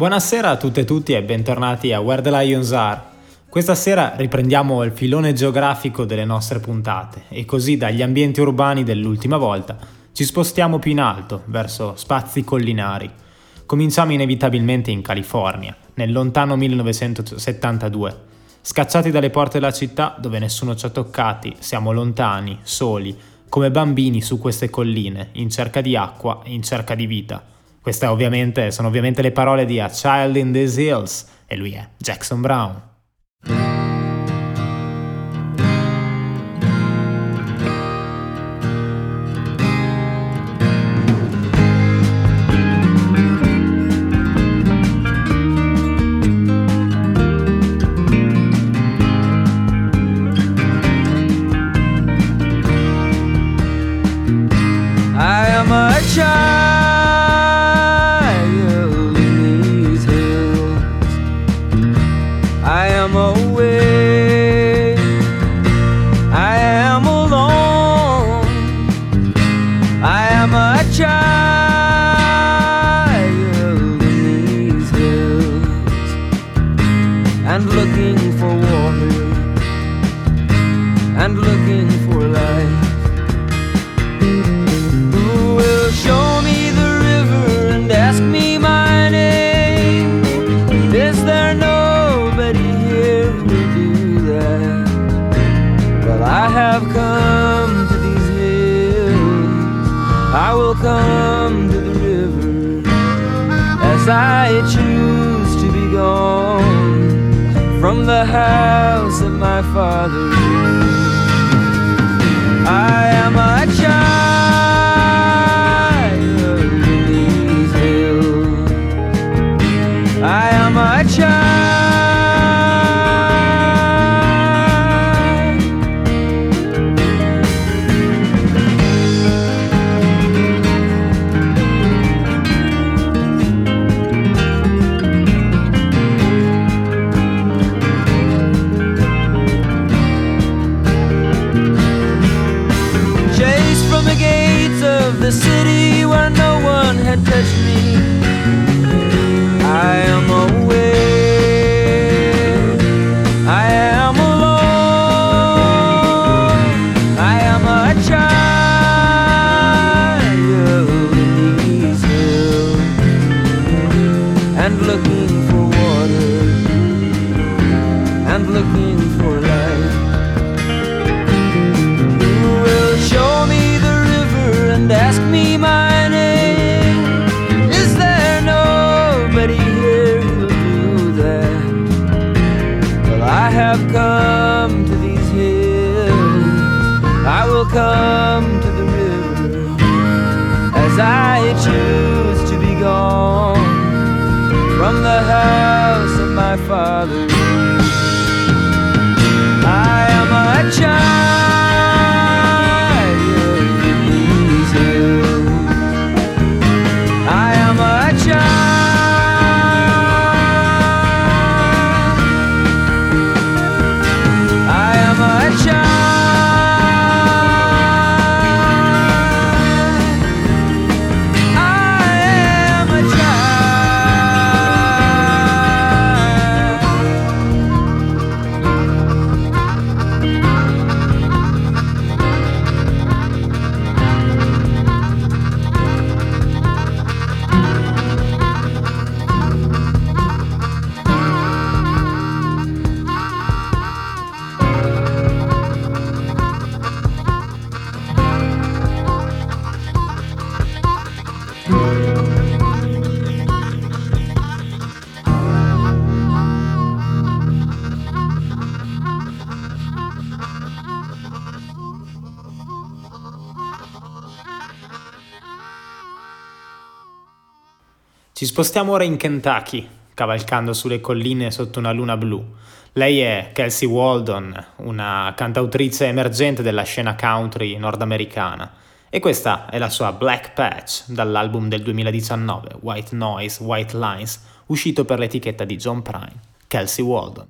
Buonasera a tutte e tutti e bentornati a Where the Lions Are. Questa sera riprendiamo il filone geografico delle nostre puntate e così dagli ambienti urbani dell'ultima volta ci spostiamo più in alto, verso spazi collinari. Cominciamo inevitabilmente in California, nel lontano 1972. Scacciati dalle porte della città dove nessuno ci ha toccati, siamo lontani, soli, come bambini su queste colline, in cerca di acqua e in cerca di vita. Queste ovviamente sono ovviamente le parole di A Child in These Hills e lui è Jackson Brown. And looking for water and looking for life. Who will show me the river and ask me my name? Is there nobody here who will do that? Well, I have come to these hills. I will come to the river as I from the house of my father. I am a child come to the river as I choose to be gone from the house of my father. Spostiamo ora in Kentucky, cavalcando sulle colline sotto una luna blu. Lei è Kelsey Waldon, una cantautrice emergente della scena country nordamericana. E questa è la sua Black Patch dall'album del 2019, White Noise, White Lines, uscito per l'etichetta di John Prine, Kelsey Waldon.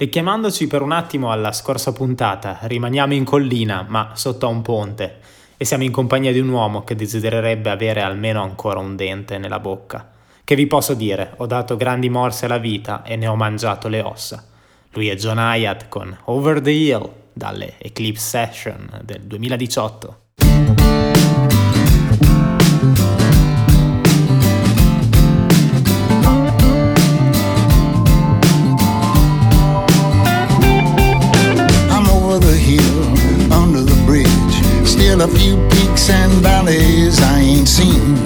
Richiamandoci per un attimo alla scorsa puntata, rimaniamo in collina, ma sotto a un ponte, e siamo in compagnia di un uomo che desidererebbe avere almeno ancora un dente nella bocca. Che vi posso dire, ho dato grandi morse alla vita e ne ho mangiato le ossa. Lui è John Hyatt con Over the Hill dalle Eclipse Session del 2018. Still a few peaks and valleys I ain't seen.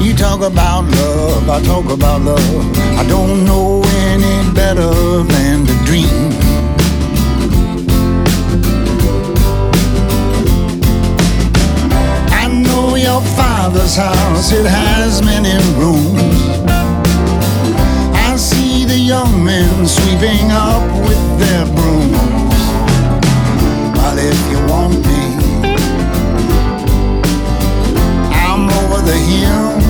You talk about love, I talk about love. I don't know any better than to dream. I know your father's house, it has many rooms. Young men sweeping up with their brooms. But if you want me, I'm over the hill.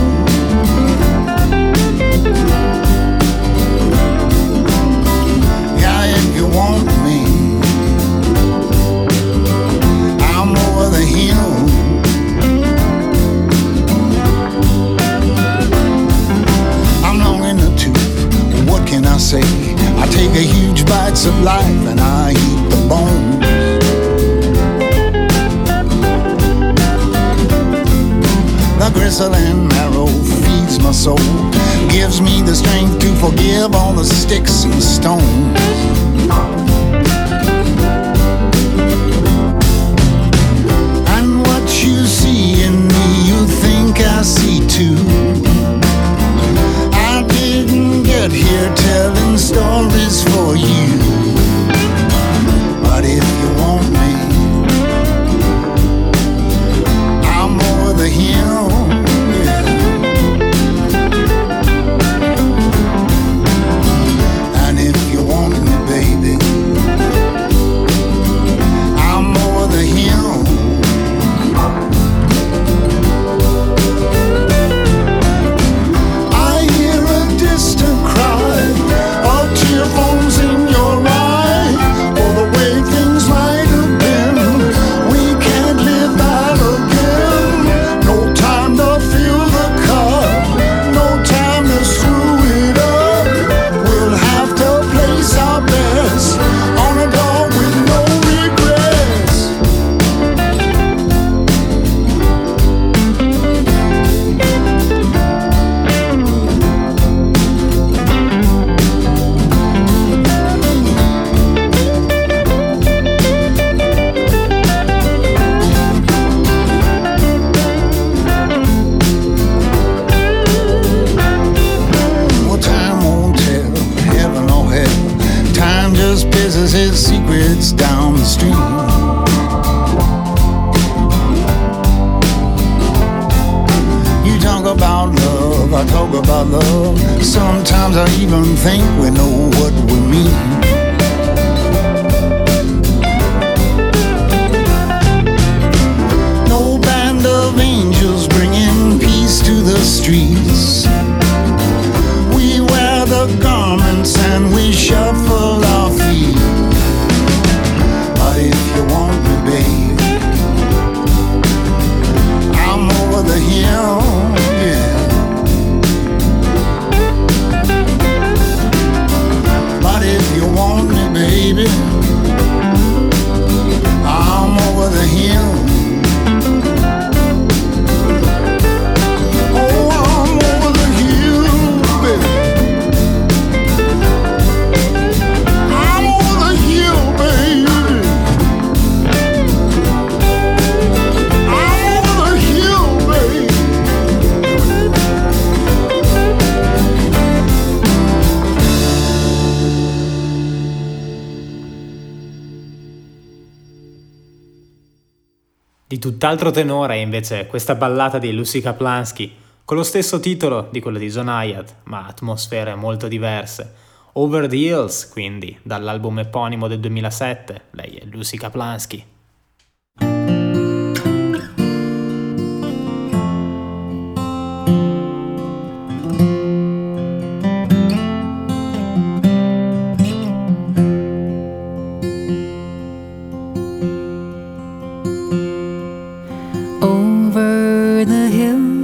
I take a huge bites of life and I eat the bones. The gristle and marrow feeds my soul, gives me the strength to forgive all the sticks and stones. And what you see in me, you think I see too. I didn't get here telling stories for you. But if you want me, I'm over the hill. Down the stream. You talk about love, I talk about love. Sometimes I even think we know what we mean. Tutt'altro tenore è invece questa ballata di Lucy Kaplansky, con lo stesso titolo di quella di Zonayat, ma atmosfere molto diverse. Over the Hills, quindi, dall'album eponimo del 2007, lei è Lucy Kaplansky. Over the hills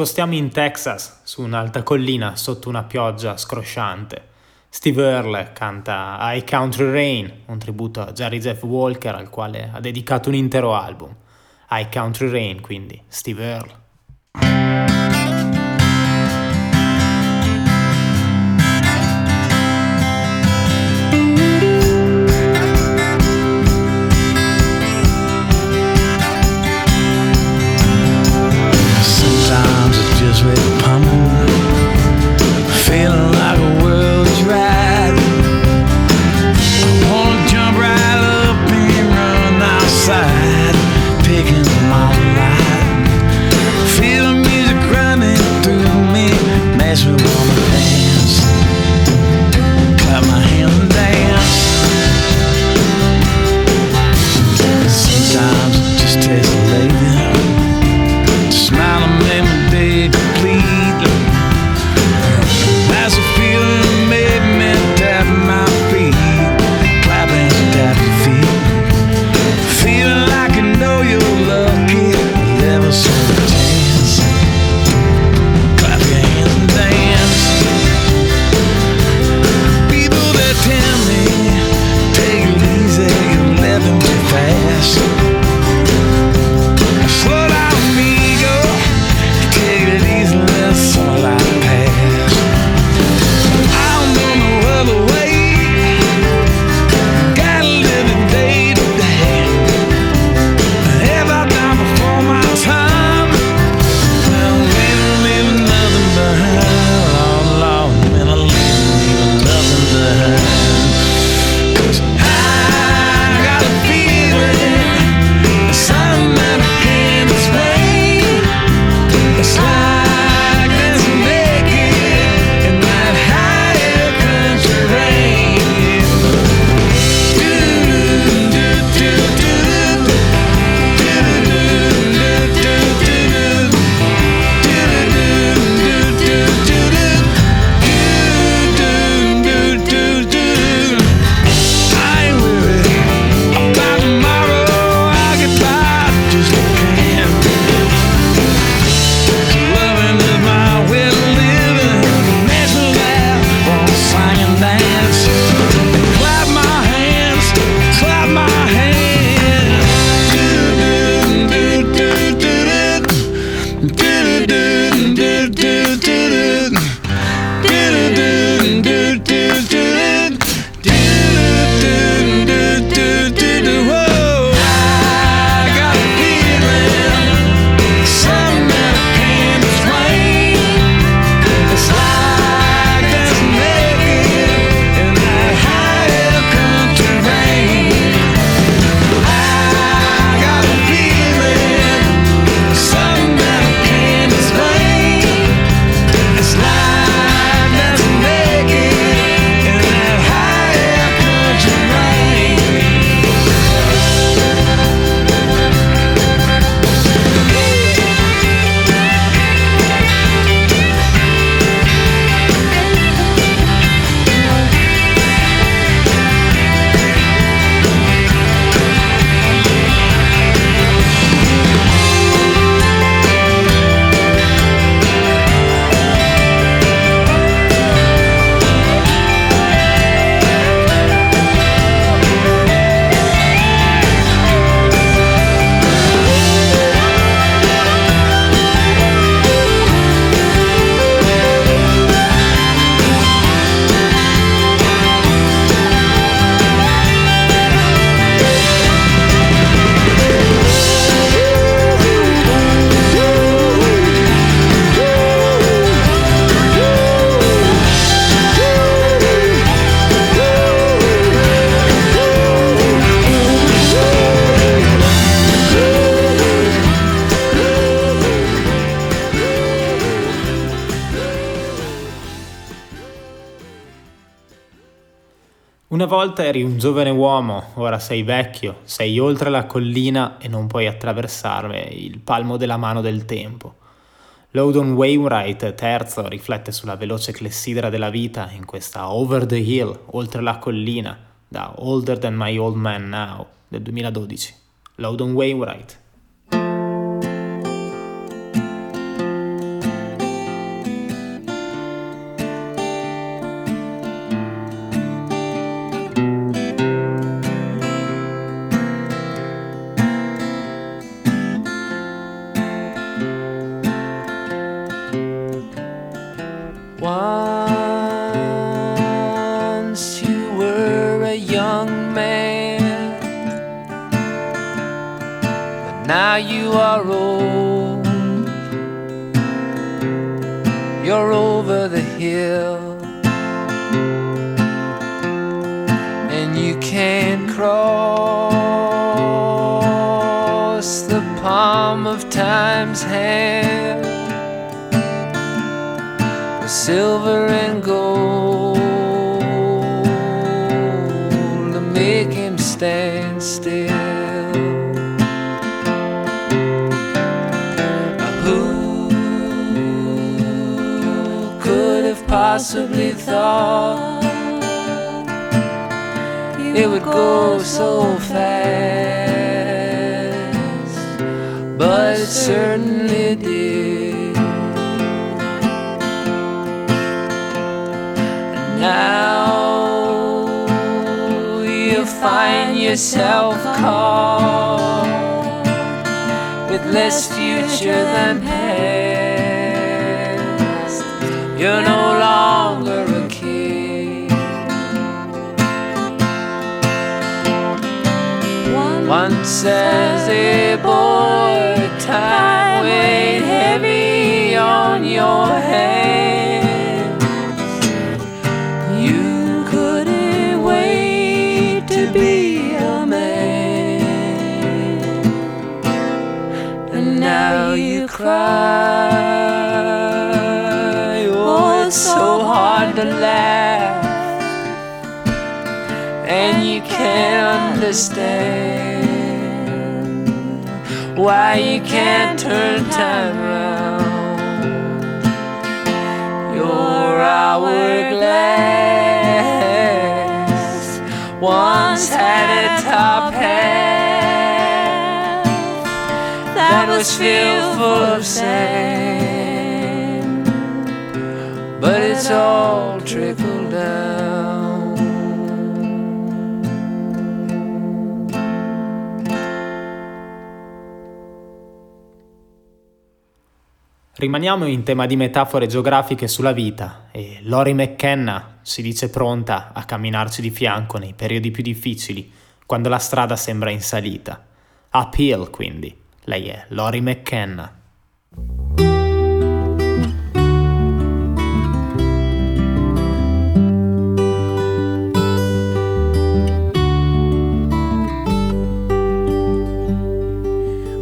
spostiamo in Texas, su un'alta collina, sotto una pioggia scrosciante. Steve Earle canta I Country Rain, un tributo a Jerry Jeff Walker al quale ha dedicato un intero album. I Country Rain, quindi, Steve Earle. Volta eri un giovane uomo, ora sei vecchio, sei oltre la collina e non puoi attraversare il palmo della mano del tempo. Loudon Wainwright, terzo, riflette sulla veloce clessidra della vita in questa Over the Hill, oltre la collina, da Older Than My Old Man Now, del 2012. Loudon Wainwright. Hill, and you can't cross the palm of time's hand with silver and gold to make him stand still. Possibly thought it would go so fast? But it certainly did. Now you find yourself caught with less future than past. You're no Once as a boy, time weighed heavy on your hands. You couldn't wait to be a man, and now you cry. Oh, it's so hard to laugh, and you can't understand why you can't turn time around your hourglass once had a top hat that was filled full of sand, but it's all trickled down. Rimaniamo in tema di metafore geografiche sulla vita e Lori McKenna si dice pronta a camminarci di fianco nei periodi più difficili, quando la strada sembra in salita. Uphill, quindi. Lei è Lori McKenna.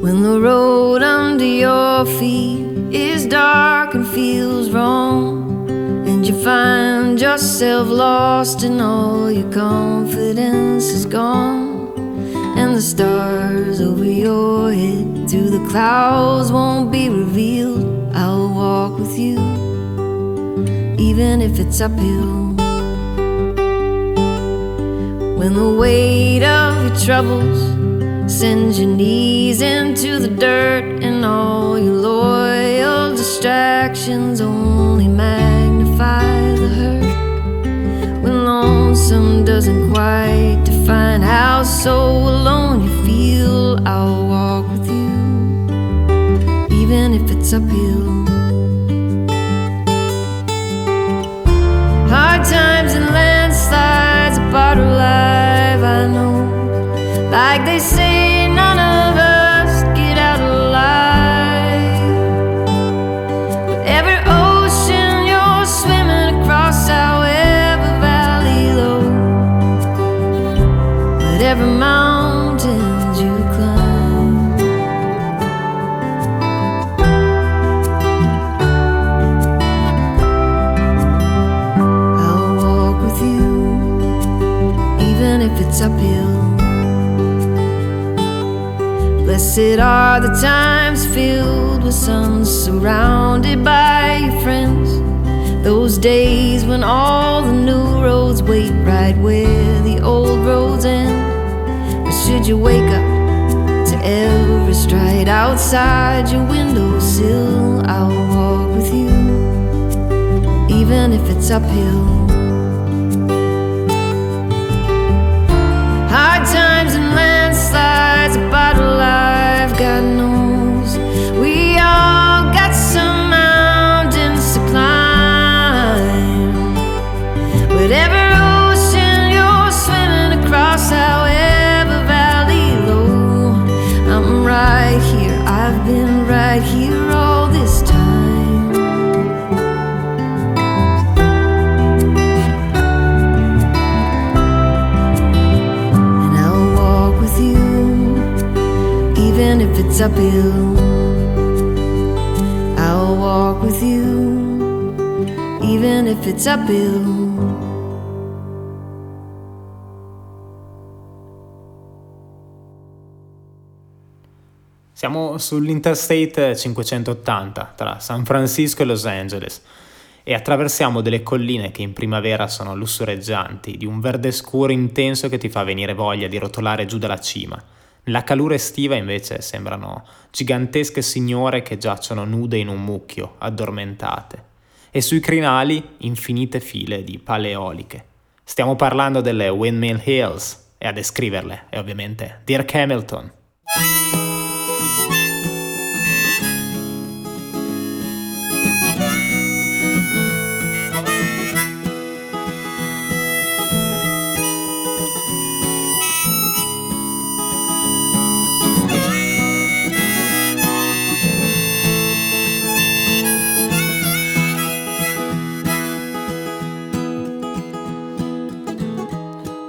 When the road under your feet is dark and feels wrong, and you find yourself lost and all your confidence is gone, and the stars over your head through the clouds won't be revealed, I'll walk with you, even if it's uphill. When the weight of your troubles sends your knees into the dirt, and all your loyal distractions only magnify the hurt. When lonesome doesn't quite define how so alone you feel, I'll walk with you, even if it's uphill. Hard times and landslides, a part of life I know. Like they say, Blessed are the times filled with suns, surrounded by your friends. Those days when all the new roads wait right where the old roads end. Or should you wake up to every stride outside your windowsill, I'll walk with you, even if it's uphill. Landslides, a bottle life, God knows. If it's uphill. I'll walk with you, even if it's uphill. Siamo sull'Interstate 580 tra San Francisco e Los Angeles e attraversiamo delle colline che in primavera sono lussureggianti, di un verde scuro intenso che ti fa venire voglia di rotolare giù dalla cima. Nella calura estiva invece sembrano gigantesche signore che giacciono nude in un mucchio, addormentate. E sui crinali infinite file di pale eoliche. Stiamo parlando delle Windmill Hills e a descriverle è ovviamente Dirk Hamilton.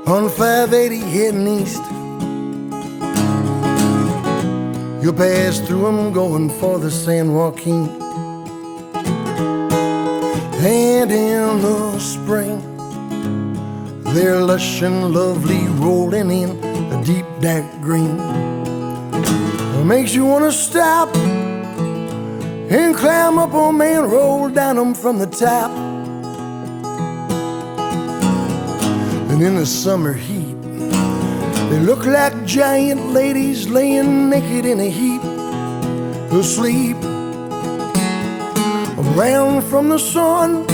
On 580 heading east. You'll pass through 'em going for the San Joaquin. And in the spring, they're lush and lovely, rolling in a deep dark green. It makes you want to stop and climb up on man, roll down 'em from the top. And in the summer heat, they look like giant ladies laying naked in a heap, asleep around from the sun.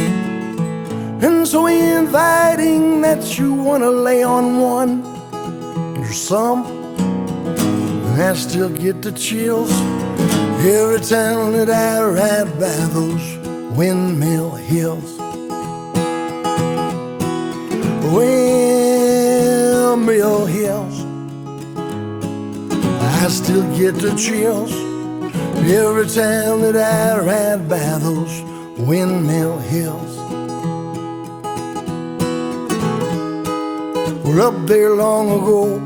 And so inviting that you wanna lay on one. There's some that still get the chills Every time that I ride by those windmill hills, windmill hills, I still get the chills every time that I ride by those windmill hills. We're up there long ago.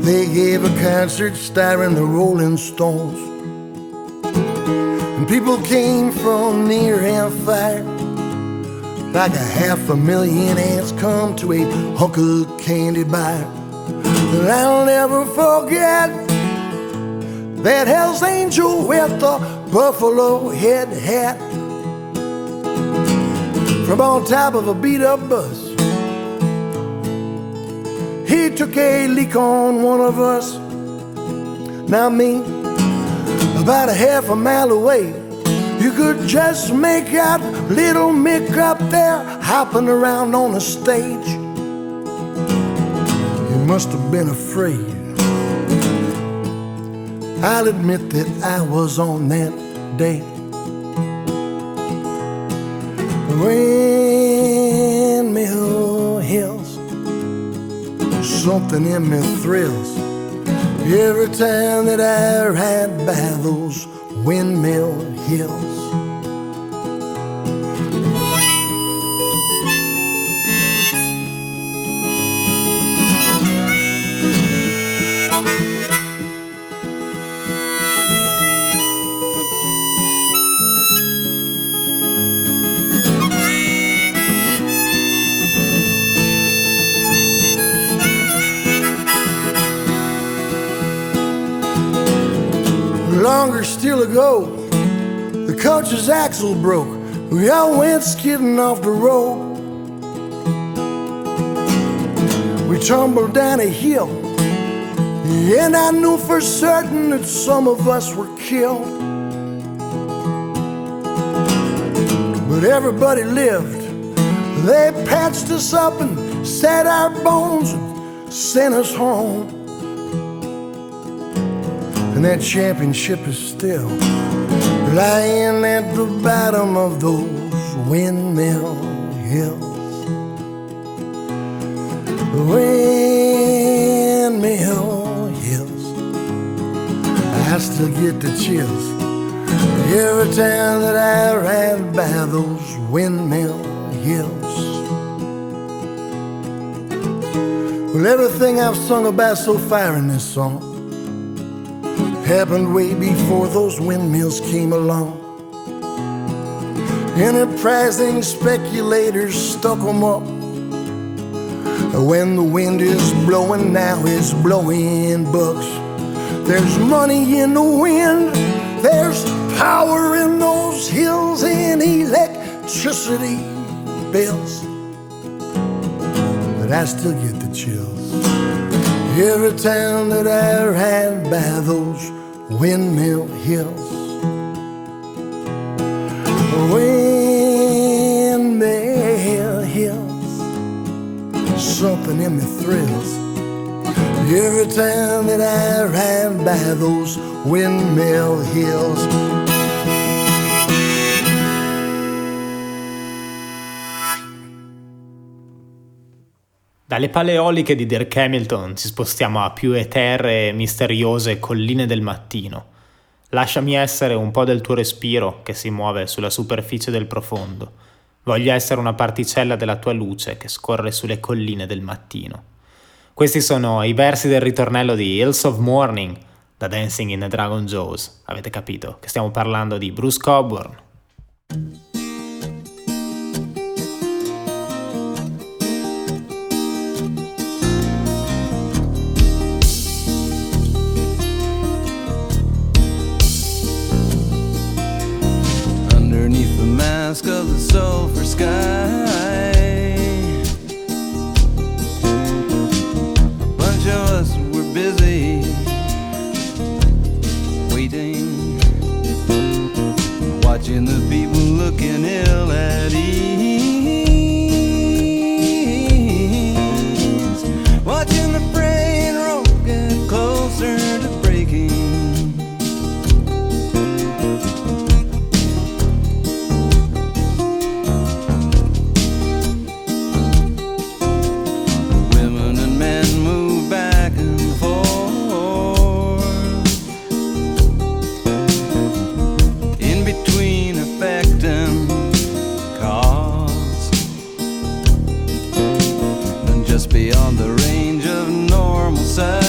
They gave a concert starring the Rolling Stones. And people came from near and far. Like a half a million ants come to a hunk of candy bar. And I'll never forget that Hell's Angel with the buffalo head hat. From on top of a beat up bus. He took a leak on one of us. Now me, about a half a mile away, you could just make out little Mick up there hopping around on the stage. You must have been afraid. I'll admit that I was on that day. Windmill Hills, something in me thrills every time that I ride by those windmill hills. Longer still ago, the coach's axle broke. We all went skidding off the road. We tumbled down a hill, and I knew for certain that some of us were killed. But everybody lived. They patched us up and set our bones and sent us home. And that championship is still lying at the bottom of those windmill hills. Windmill hills. I still get the chills every time that I ride by those windmill hills. Well, everything I've sung about so far in this song happened way before those windmills came along. Enterprising speculators stuck 'em up. When the wind is blowing, now it's blowing bucks. There's money in the wind, there's power in those hills and electricity bills. But I still get the chills every time that I ride by those windmill hills. Windmill hills, something in me thrills every time that I ride by those windmill hills. Dalle paleoliche di Dirk Hamilton ci spostiamo a più eteree e misteriose colline del mattino. Lasciami essere un po' del tuo respiro che si muove sulla superficie del profondo. Voglio essere una particella della tua luce che scorre sulle colline del mattino. Questi sono i versi del ritornello di Hills of Morning da Dancing in the Dragon Jaws. Avete capito che stiamo parlando di Bruce Coburn. Of the sulfur sky. A bunch of us were busy waiting, watching the people looking ill at ease, just beyond the range of normal sight.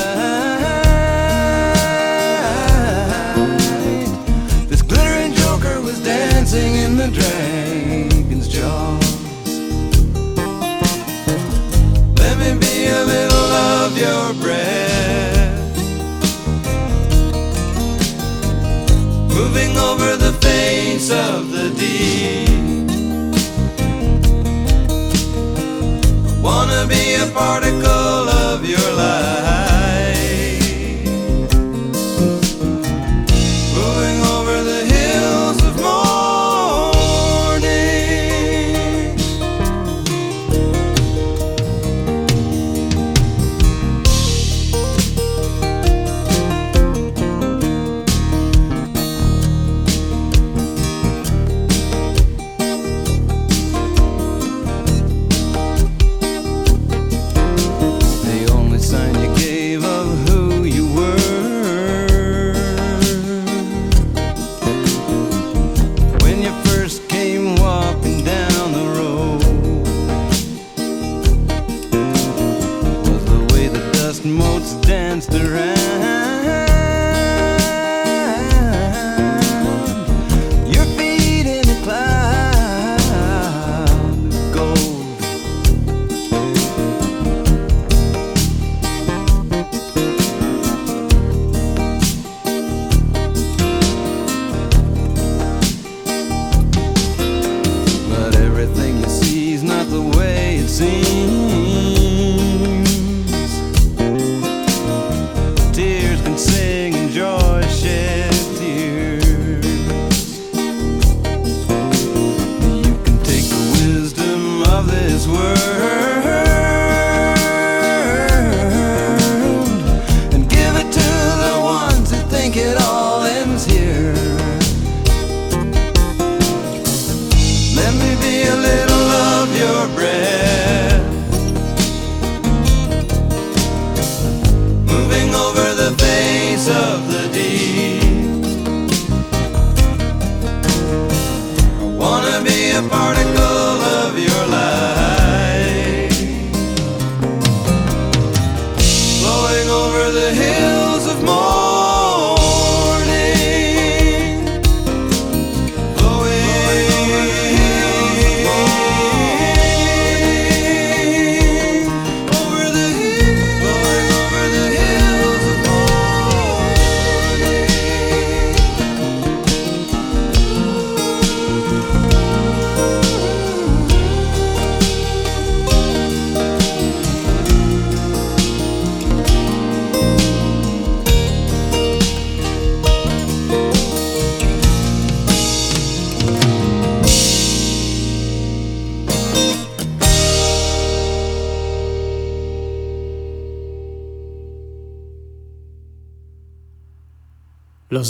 This glittering joker was dancing in the dragon's jaws. Let me be a little of your breath. Moving over the face of particle of your life.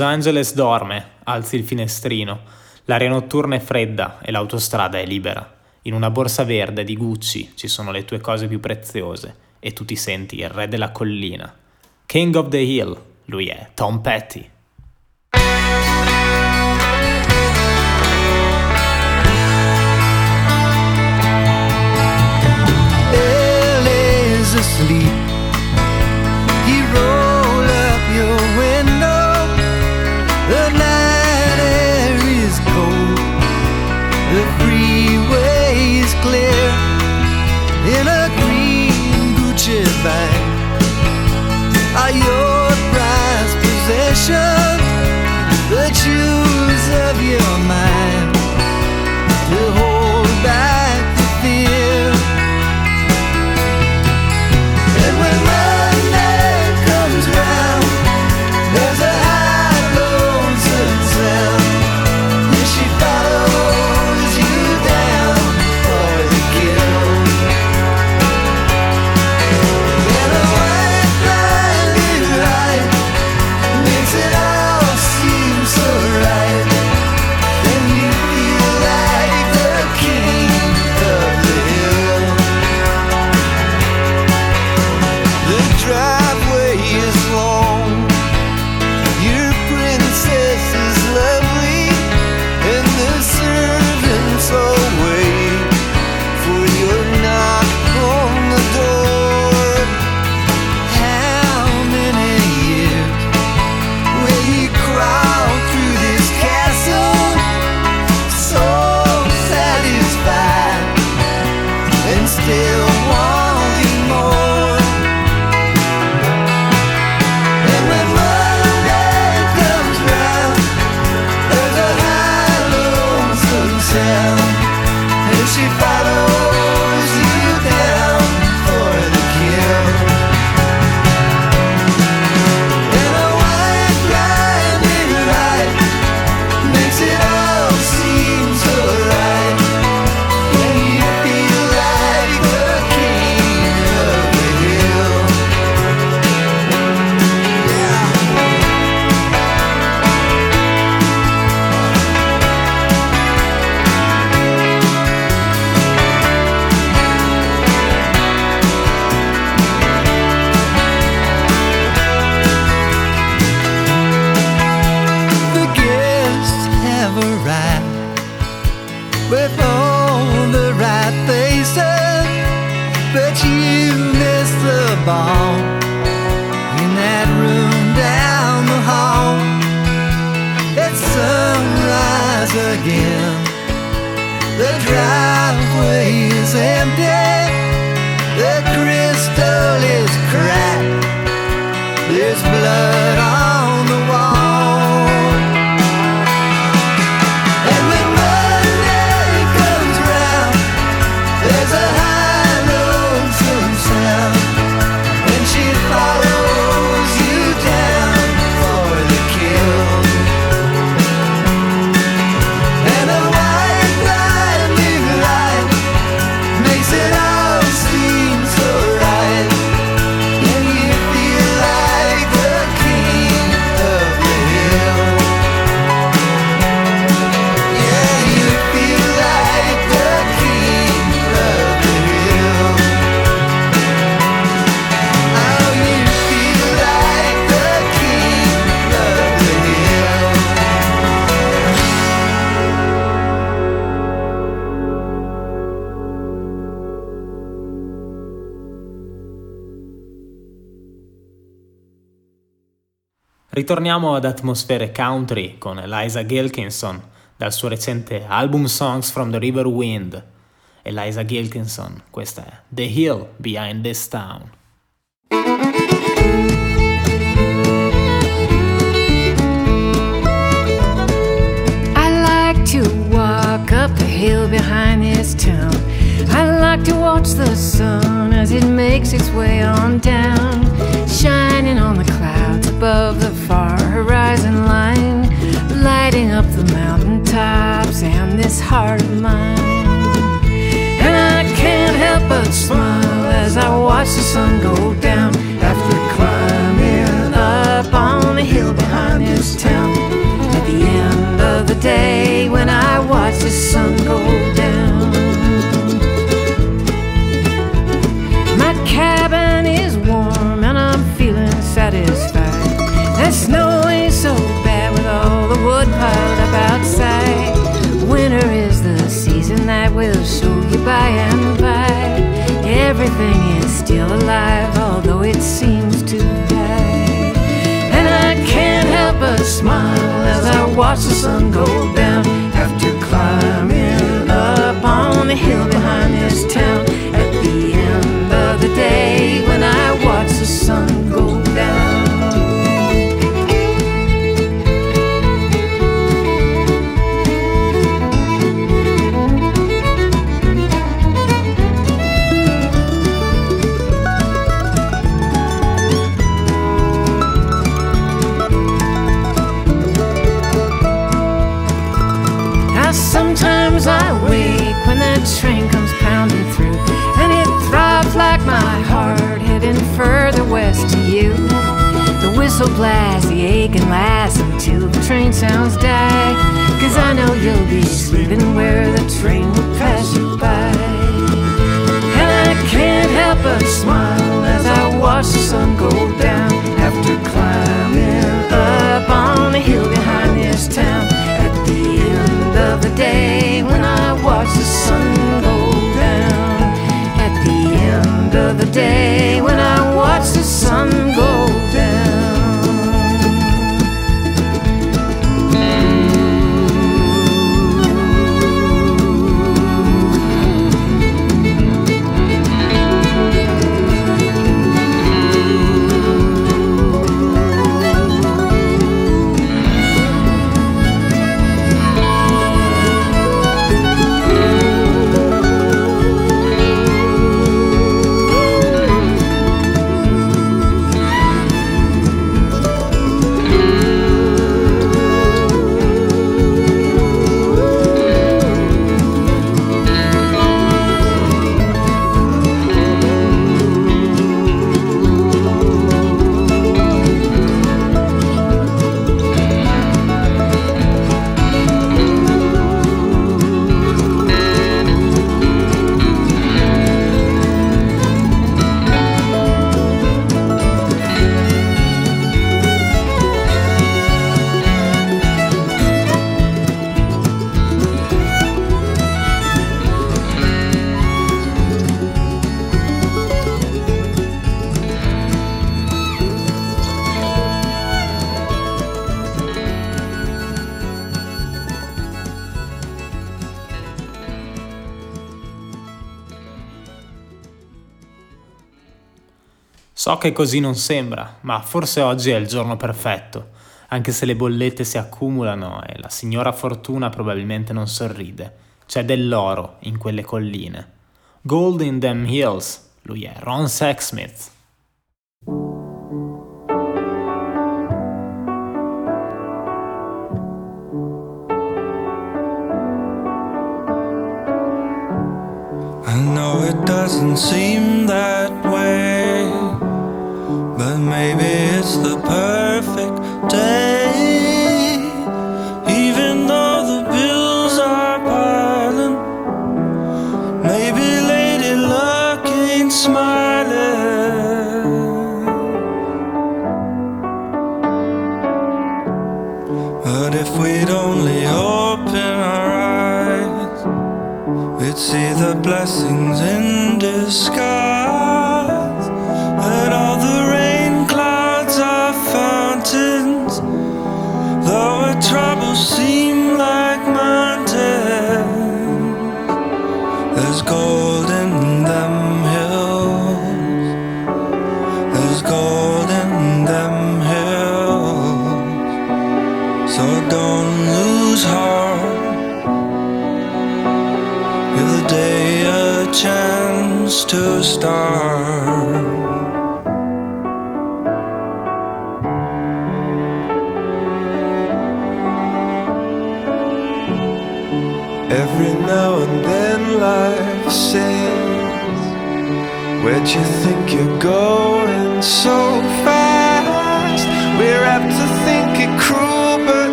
Angeles dorme, alzi il finestrino. L'aria notturna è fredda e l'autostrada è libera. In una borsa verde di Gucci ci sono le tue cose più preziose e tu ti senti il re della collina. King of the Hill, lui è Tom Petty. Ritorniamo ad atmosfere country con Eliza Gilkinson dal suo recente album Songs from the River Wind. Eliza Gilkinson, questa è The Hill Behind This Town. I like to walk up the hill behind this town. Like to watch the sun as it makes its way on down, shining on the clouds above the far horizon line, lighting up the mountain tops and this heart of mine. And I can't help but smile as I watch the sun go down after climbing up on the hill behind this town. At the end of the day, when I watch the sun go cabin is warm and I'm feeling satisfied. The snow ain't so bad with all the wood piled up outside. Winter is the season that will show you by and by. Everything is still alive, although it seems to die. And I can't help but smile as I watch the sun go down after climbing up on the hill Whistle blasts the aching last until the train sounds die. Cause I know you'll be sleeping where the train will pass you by. And I can't help but smile as I watch the sun go down after climbing up on the hill behind this town. At the end of the day, when I watch the So che così non sembra, ma forse oggi è il giorno perfetto, anche se le bollette si accumulano e la signora Fortuna probabilmente non sorride. C'è dell'oro in quelle colline. Gold in them hills, lui è Ron Sexsmith. I know it doesn't seem that way, maybe it's the perfect day. Even though the bills are piling, maybe Lady Luck ain't smiling. But if we'd only open our eyes. We'd see the blessings in disguise.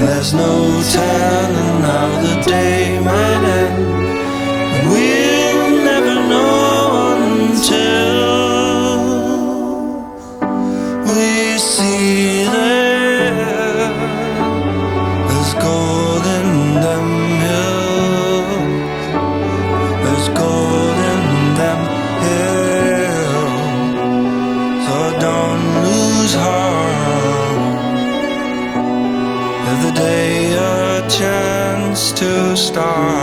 There's no telling how the day might end. And we'll to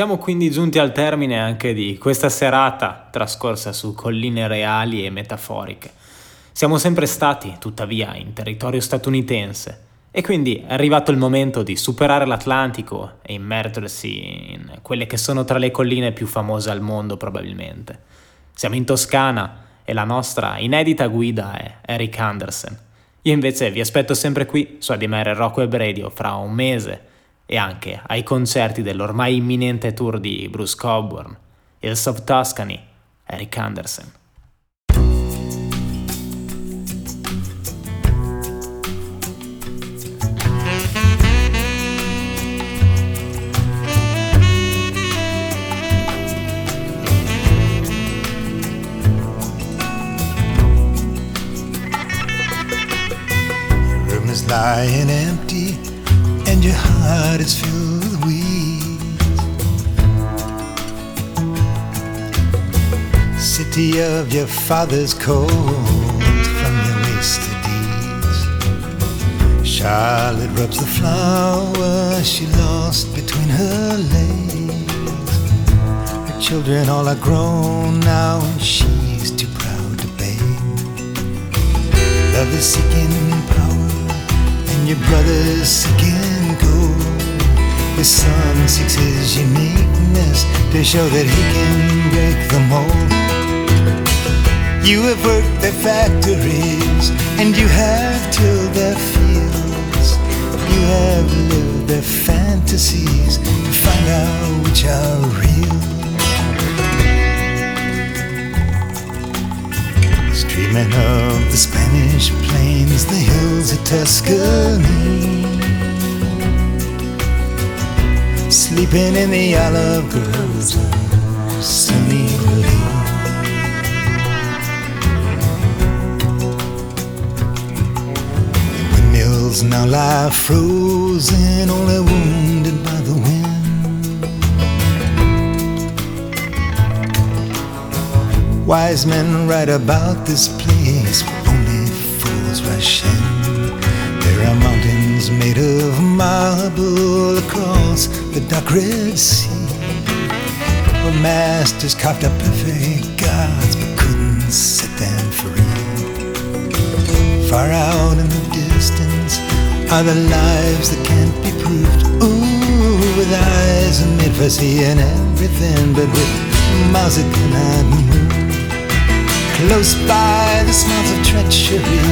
Siamo quindi giunti al termine anche di questa serata trascorsa su colline reali e metaforiche. Siamo sempre stati, tuttavia, in territorio statunitense e quindi è arrivato il momento di superare l'Atlantico e immergersi in quelle che sono tra le colline più famose al mondo probabilmente. Siamo in Toscana e la nostra inedita guida è Eric Andersen. Io invece vi aspetto sempre qui su ADMR Rock Web Radio fra un mese e anche ai concerti dell'ormai imminente tour di Bruce Coburn, Hills of Tuscany, Eric is lying empty and your heart is filled with weeds. City of your father's cold from your wasted deeds. Charlotte rubs the flower she lost between her legs. Her children all are grown now, and she's too proud to beg. Love is seeking power, and your brother's seeking gold. His son seeks his uniqueness to show that he can break the mold. You have worked their factories, and you have tilled their fields. You have lived their fantasies to find out which are real. He's dreaming of the Spanish plains, the hills of Tuscany. Sleeping in the olive groves of sunny relief. Windmills now lie frozen, only wounded by the wind. Wise men write about this place, but only fools rush in. There are mountains made of marble across Sea. Where masters carved up perfect gods, but couldn't set them free. Far out in the distance are the lives that can't be proved. Ooh, with eyes made for seeing everything, but with mouths that cannot move. Close by the smells of treachery,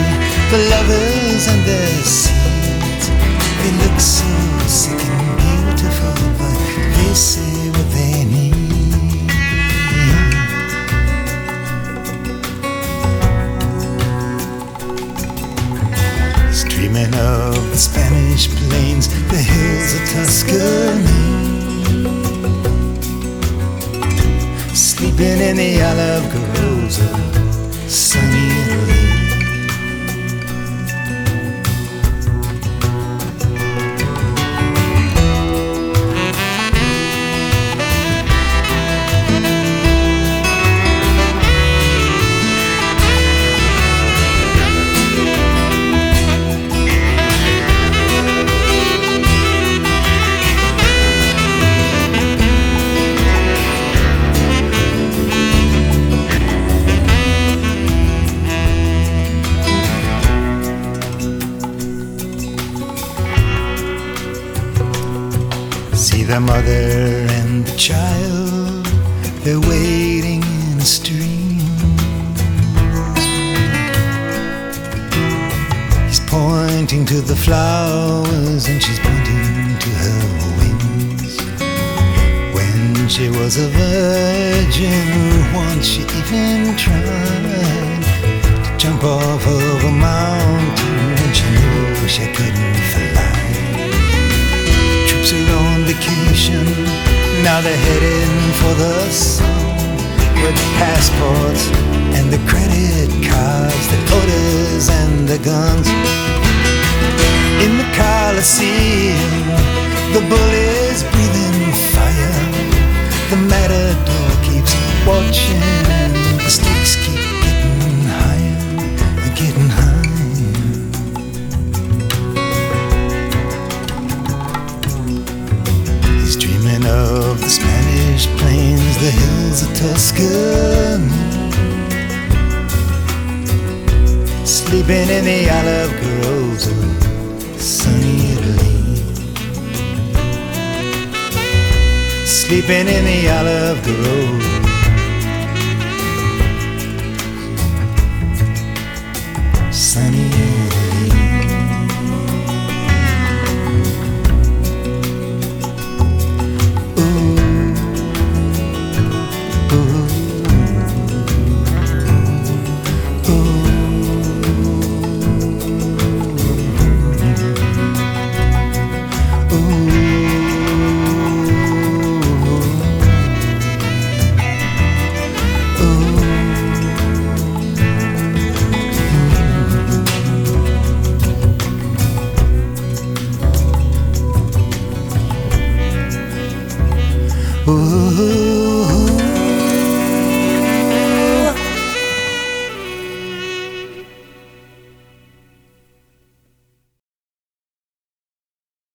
the lovers and their seeds. They look so sick beautiful, but they say what they need. He's dreaming of the Spanish plains, the hills of Tuscany. Sleeping in the olive groves of sunny Now they're heading for the sun with passports and the credit cards, the orders and the guns. In the Coliseum, the bull is breathing fire. The matador keeps watching, the hills of Tuscany. Sleeping in the olive groves of sunny Italy. Sleeping in the olive grove.